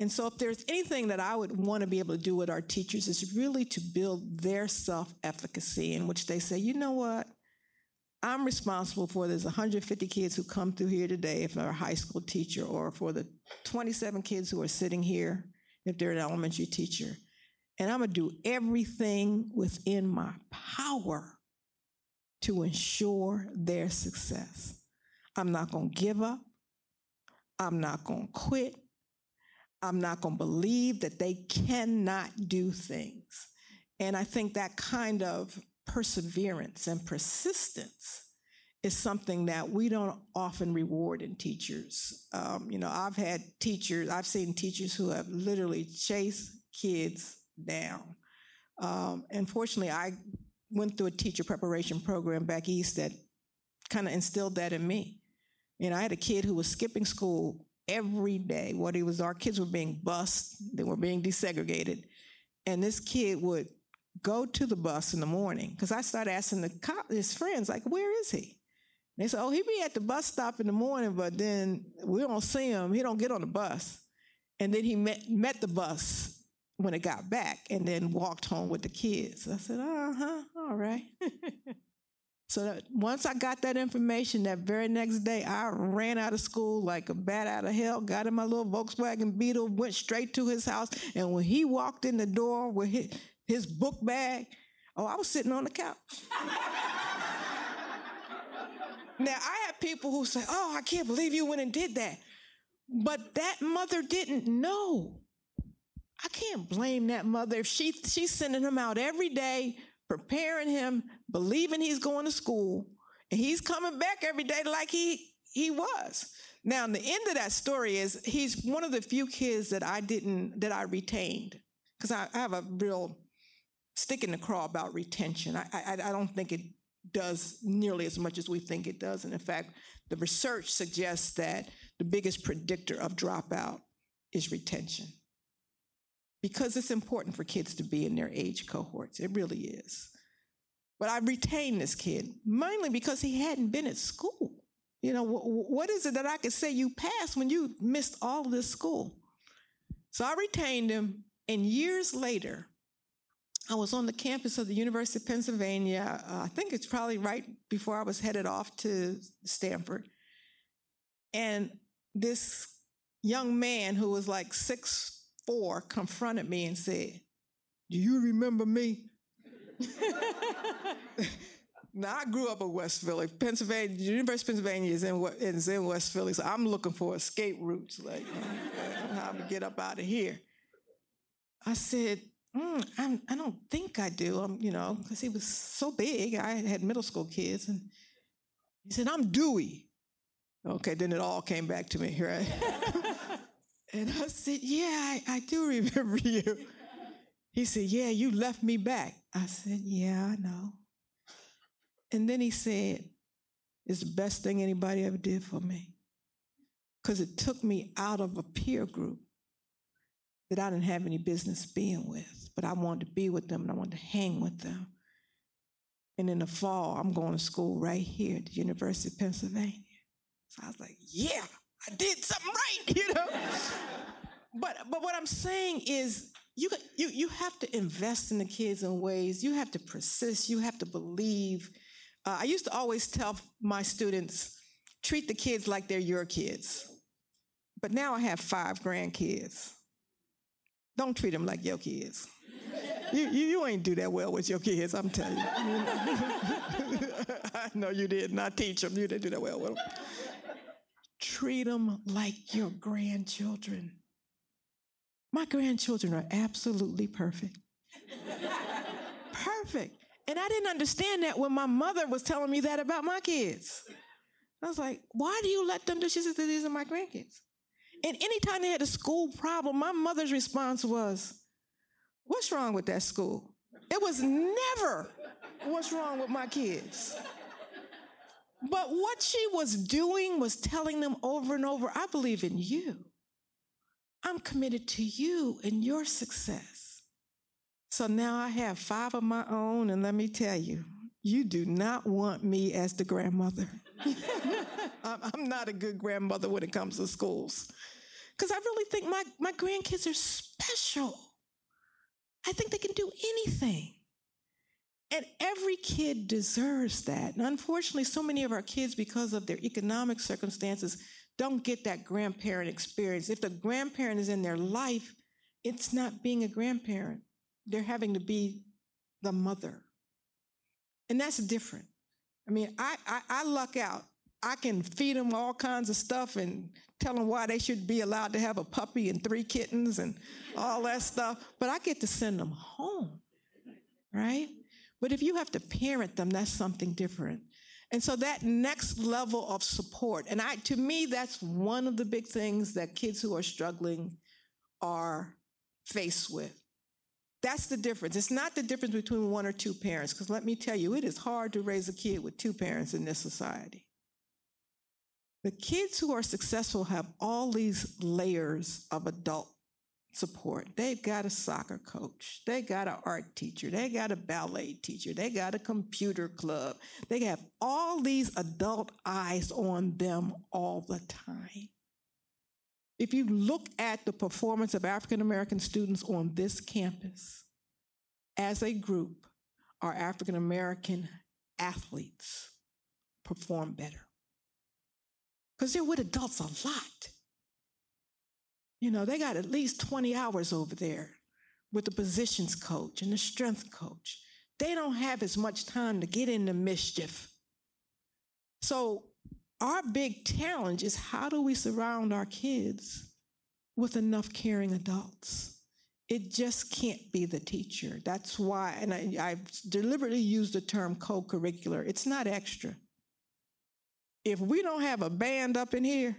And so, if there's anything that I would want to be able to do with our teachers, is really to build their self efficacy, in which they say, you know what? I'm responsible for there's 150 kids who come through here today if they're a high school teacher, or for the 27 kids who are sitting here if they're an elementary teacher. And I'm going to do everything within my power to ensure their success. I'm not going to give up. I'm not going to quit. I'm not going to believe that they cannot do things. And I think that kind of perseverance and persistence is something that we don't often reward in teachers. Um, you know, I've had teachers, I've seen teachers who have literally chased kids down. Um, and fortunately, I went through a teacher preparation program back east that kind of instilled that in me. You know, I had a kid who was skipping school every day. What he was, our kids were being bused, they were being desegregated. And this kid would go to the bus in the morning because I started asking the cop, his friends, like, where is he? And they said, oh, he be at the bus stop in the morning, but then we don't see him. He don't get on the bus. And then he met, met the bus when it got back and then walked home with the kids. I said, uh-huh, all right. (laughs) so once I got that information that very next day, I ran out of school like a bat out of hell, got in my little Volkswagen Beetle, went straight to his house. And when he walked in the door with his, his book bag, oh, I was sitting on the couch. now, I have people who say, oh, I can't believe you went and did that. But that mother didn't know. I can't blame that mother if she she's sending him out every day, preparing him, believing he's going to school, and he's coming back every day like he he was. Now, the end of that story is he's one of the few kids that I didn't that I retained because I, I, have a real stick in the craw about retention. I, I I don't think it does nearly as much as we think it does, and in fact, the research suggests that the biggest predictor of dropout is retention because it's important for kids to be in their age cohorts. It really is. But I retained this kid mainly because he hadn't been at school. You know, what is it that I could say you passed when you missed all this school? So I retained him, and years later, I was on the campus of the University of Pennsylvania. Uh, I think it's probably right before I was headed off to Stanford. And this young man who was like six four confronted me and said, Do you remember me? (laughs) now, I grew up in West Philly. Pennsylvania, the University of Pennsylvania is in, is in West Philly, so I'm looking for escape routes, like (laughs) how to get up out of here. I said, mm, I'm, I do not think I do. I'm, you know, because he was so big. I had middle school kids, and he said, "I'm Dewey." Okay, then it all came back to me, right? (laughs) and I said, Yeah, I, I do remember (laughs) you. He said, Yeah, you left me back. I said, Yeah, I know. And then he said, It's the best thing anybody ever did for me. Because it took me out of a peer group that I didn't have any business being with, but I wanted to be with them and I wanted to hang with them. And in the fall, I'm going to school right here at the University of Pennsylvania. So I was like, yeah, I did something right, (laughs) you know? but but what I'm saying is you, you you have to invest in the kids in ways, you have to persist, you have to believe. Uh, I used to always tell my students, treat the kids like they're your kids. But now I have five grandkids. Don't treat them like your kids. You, you, you, ain't do that well with your kids, I'm telling you. (laughs) I know you did not teach them. You didn't do that well with them. Treat them like your grandchildren. My grandchildren are absolutely perfect. perfect. And I didn't understand that when my mother was telling me that about my kids. I was like, why do you let them do? She said, these are my grandkids. And anytime they had a school problem, my mother's response was, What's wrong with that school? It was never what's wrong with my kids. But what she was doing was telling them over and over, I believe in you. I'm committed to you and your success. So now I have five of my own, and let me tell you, you do not want me as the grandmother. (laughs) I'm not a good grandmother when it comes to schools. Because I really think my, my grandkids are special. I think they can do anything. And every kid deserves that. And unfortunately, so many of our kids, because of their economic circumstances, don't get that grandparent experience. If the grandparent is in their life, it's not being a grandparent. They're having to be the mother. And that's different. I mean, I, I, I luck out. I can feed them all kinds of stuff and tell them why they should be allowed to have a puppy and three kittens and all that stuff, but I get to send them home, right? But if you have to parent them, that's something different. And so that next level of support, and I, to me, that's one of the big things that kids who are struggling are faced with. That's the difference. It's not the difference between one or two parents, because let me tell you, it is hard to raise a kid with two parents in this society. The kids who are successful have all these layers of adult support. They've got a soccer coach, they got an art teacher, they got a ballet teacher, they got a computer club. They have all these adult eyes on them all the time. If you look at the performance of African American students on this campus, as a group, our African American athletes perform better because they're with adults a lot. You know, they got at least 20 hours over there with the positions coach and the strength coach. They don't have as much time to get into mischief. So, our big challenge is how do we surround our kids with enough caring adults? It just can't be the teacher. That's why, and I, I deliberately used the term co curricular, it's not extra if we don't have a band up in here,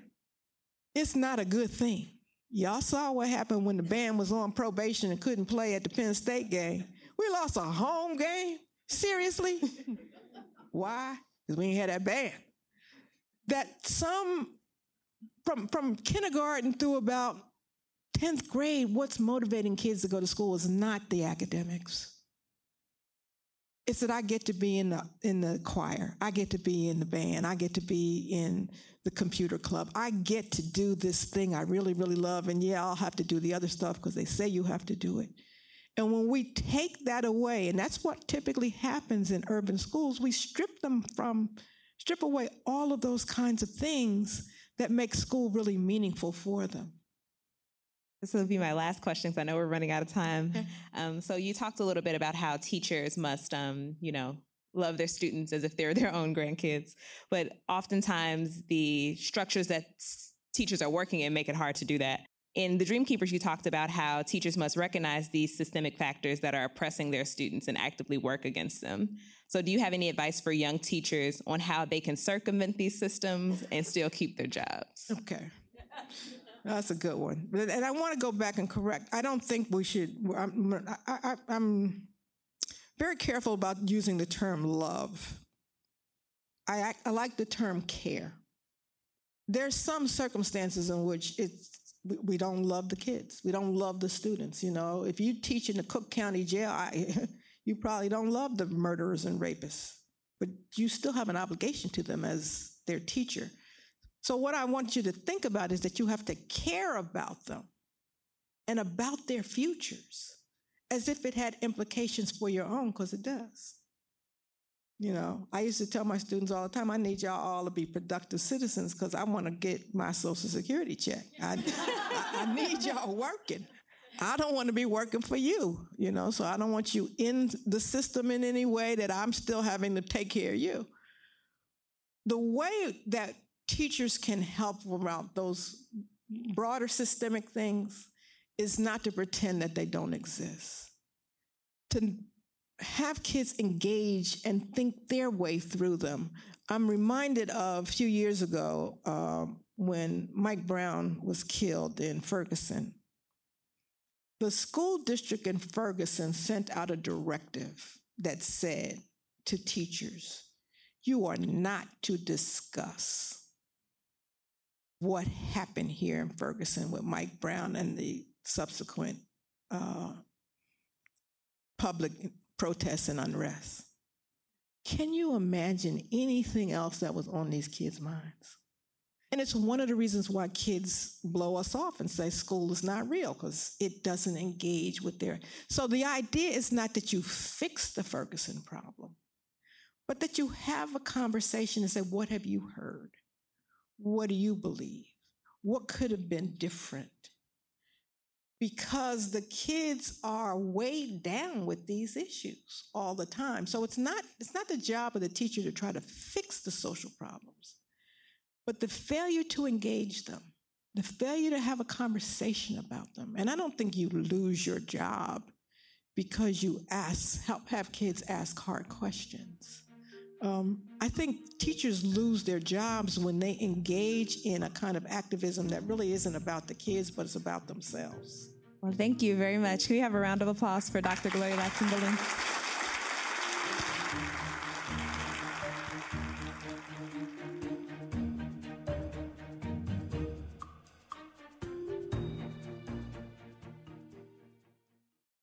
it's not a good thing. Y'all saw what happened when the band was on probation and couldn't play at the Penn State game. We lost a home game? Seriously? (laughs) Why? Because we ain't had that band. That some, from, from kindergarten through about 10th grade, what's motivating kids to go to school is not the academics. It's that I get to be in the in the choir. I get to be in the band. I get to be in the computer club. I get to do this thing I really, really love. And yeah, I'll have to do the other stuff because they say you have to do it. And when we take that away, and that's what typically happens in urban schools, we strip them from, strip away all of those kinds of things that make school really meaningful for them. This will be my last question because I know we're running out of time. Um, so you talked a little bit about how teachers must, um, you know, love their students as if they're (laughs) their own grandkids, but oftentimes the structures that teachers are working in make it hard to do that. In the Dreamkeepers, you talked about how teachers must recognize these systemic factors that are oppressing their students and actively work against them. So, do you have any advice for young teachers on how they can circumvent these systems and still keep their jobs? Okay. That's a good one. And I want to go back and correct. I don't think we should, I'm, I, am very careful about using the term love. I, I like the term care. There's some circumstances in which it's we don't love the kids. We don't love the students. You know, if you teach in the Cook County Jail, I, (laughs) you probably don't love the murderers and rapists, but you still have an obligation to them as their teacher. So, what I want you to think about is that you have to care about them and about their futures as if it had implications for your own, because it does. You know, I used to tell my students all the time, I need y'all all to be productive citizens because I want to get my Social Security check. (laughs) I, I, I need y'all working. I don't want to be working for you, you know, so I don't want you in the system in any way that I'm still having to take care of you. The way that teachers can help around those broader systemic things is not to pretend that they don't exist. To have kids engage and think their way through them. I'm reminded of a few years ago uh, when Mike Brown was killed in Ferguson. The school district in Ferguson sent out a directive that said to teachers, you are not to discuss what happened here in Ferguson with Mike Brown and the subsequent uh, public protests and unrest. Can you imagine anything else that was on these kids' minds? And it's one of the reasons why kids blow us off and say school is not real because it doesn't engage with their. So the idea is not that you fix the Ferguson problem, but that you have a conversation and say, What have you heard? What do you believe? What could have been different? Because the kids are weighed down with these issues all the time. So it's not, it's not the job of the teacher to try to fix the social problems, but the failure to engage them, the failure to have a conversation about them. And I don't think you lose your job because you ask, help have kids ask hard questions. Um, I think teachers lose their jobs when they engage in a kind of activism that really isn't about the kids, but it's about themselves. Well, thank you very much. Can we have a round of applause for Dr. Gloria Ladson-Billings?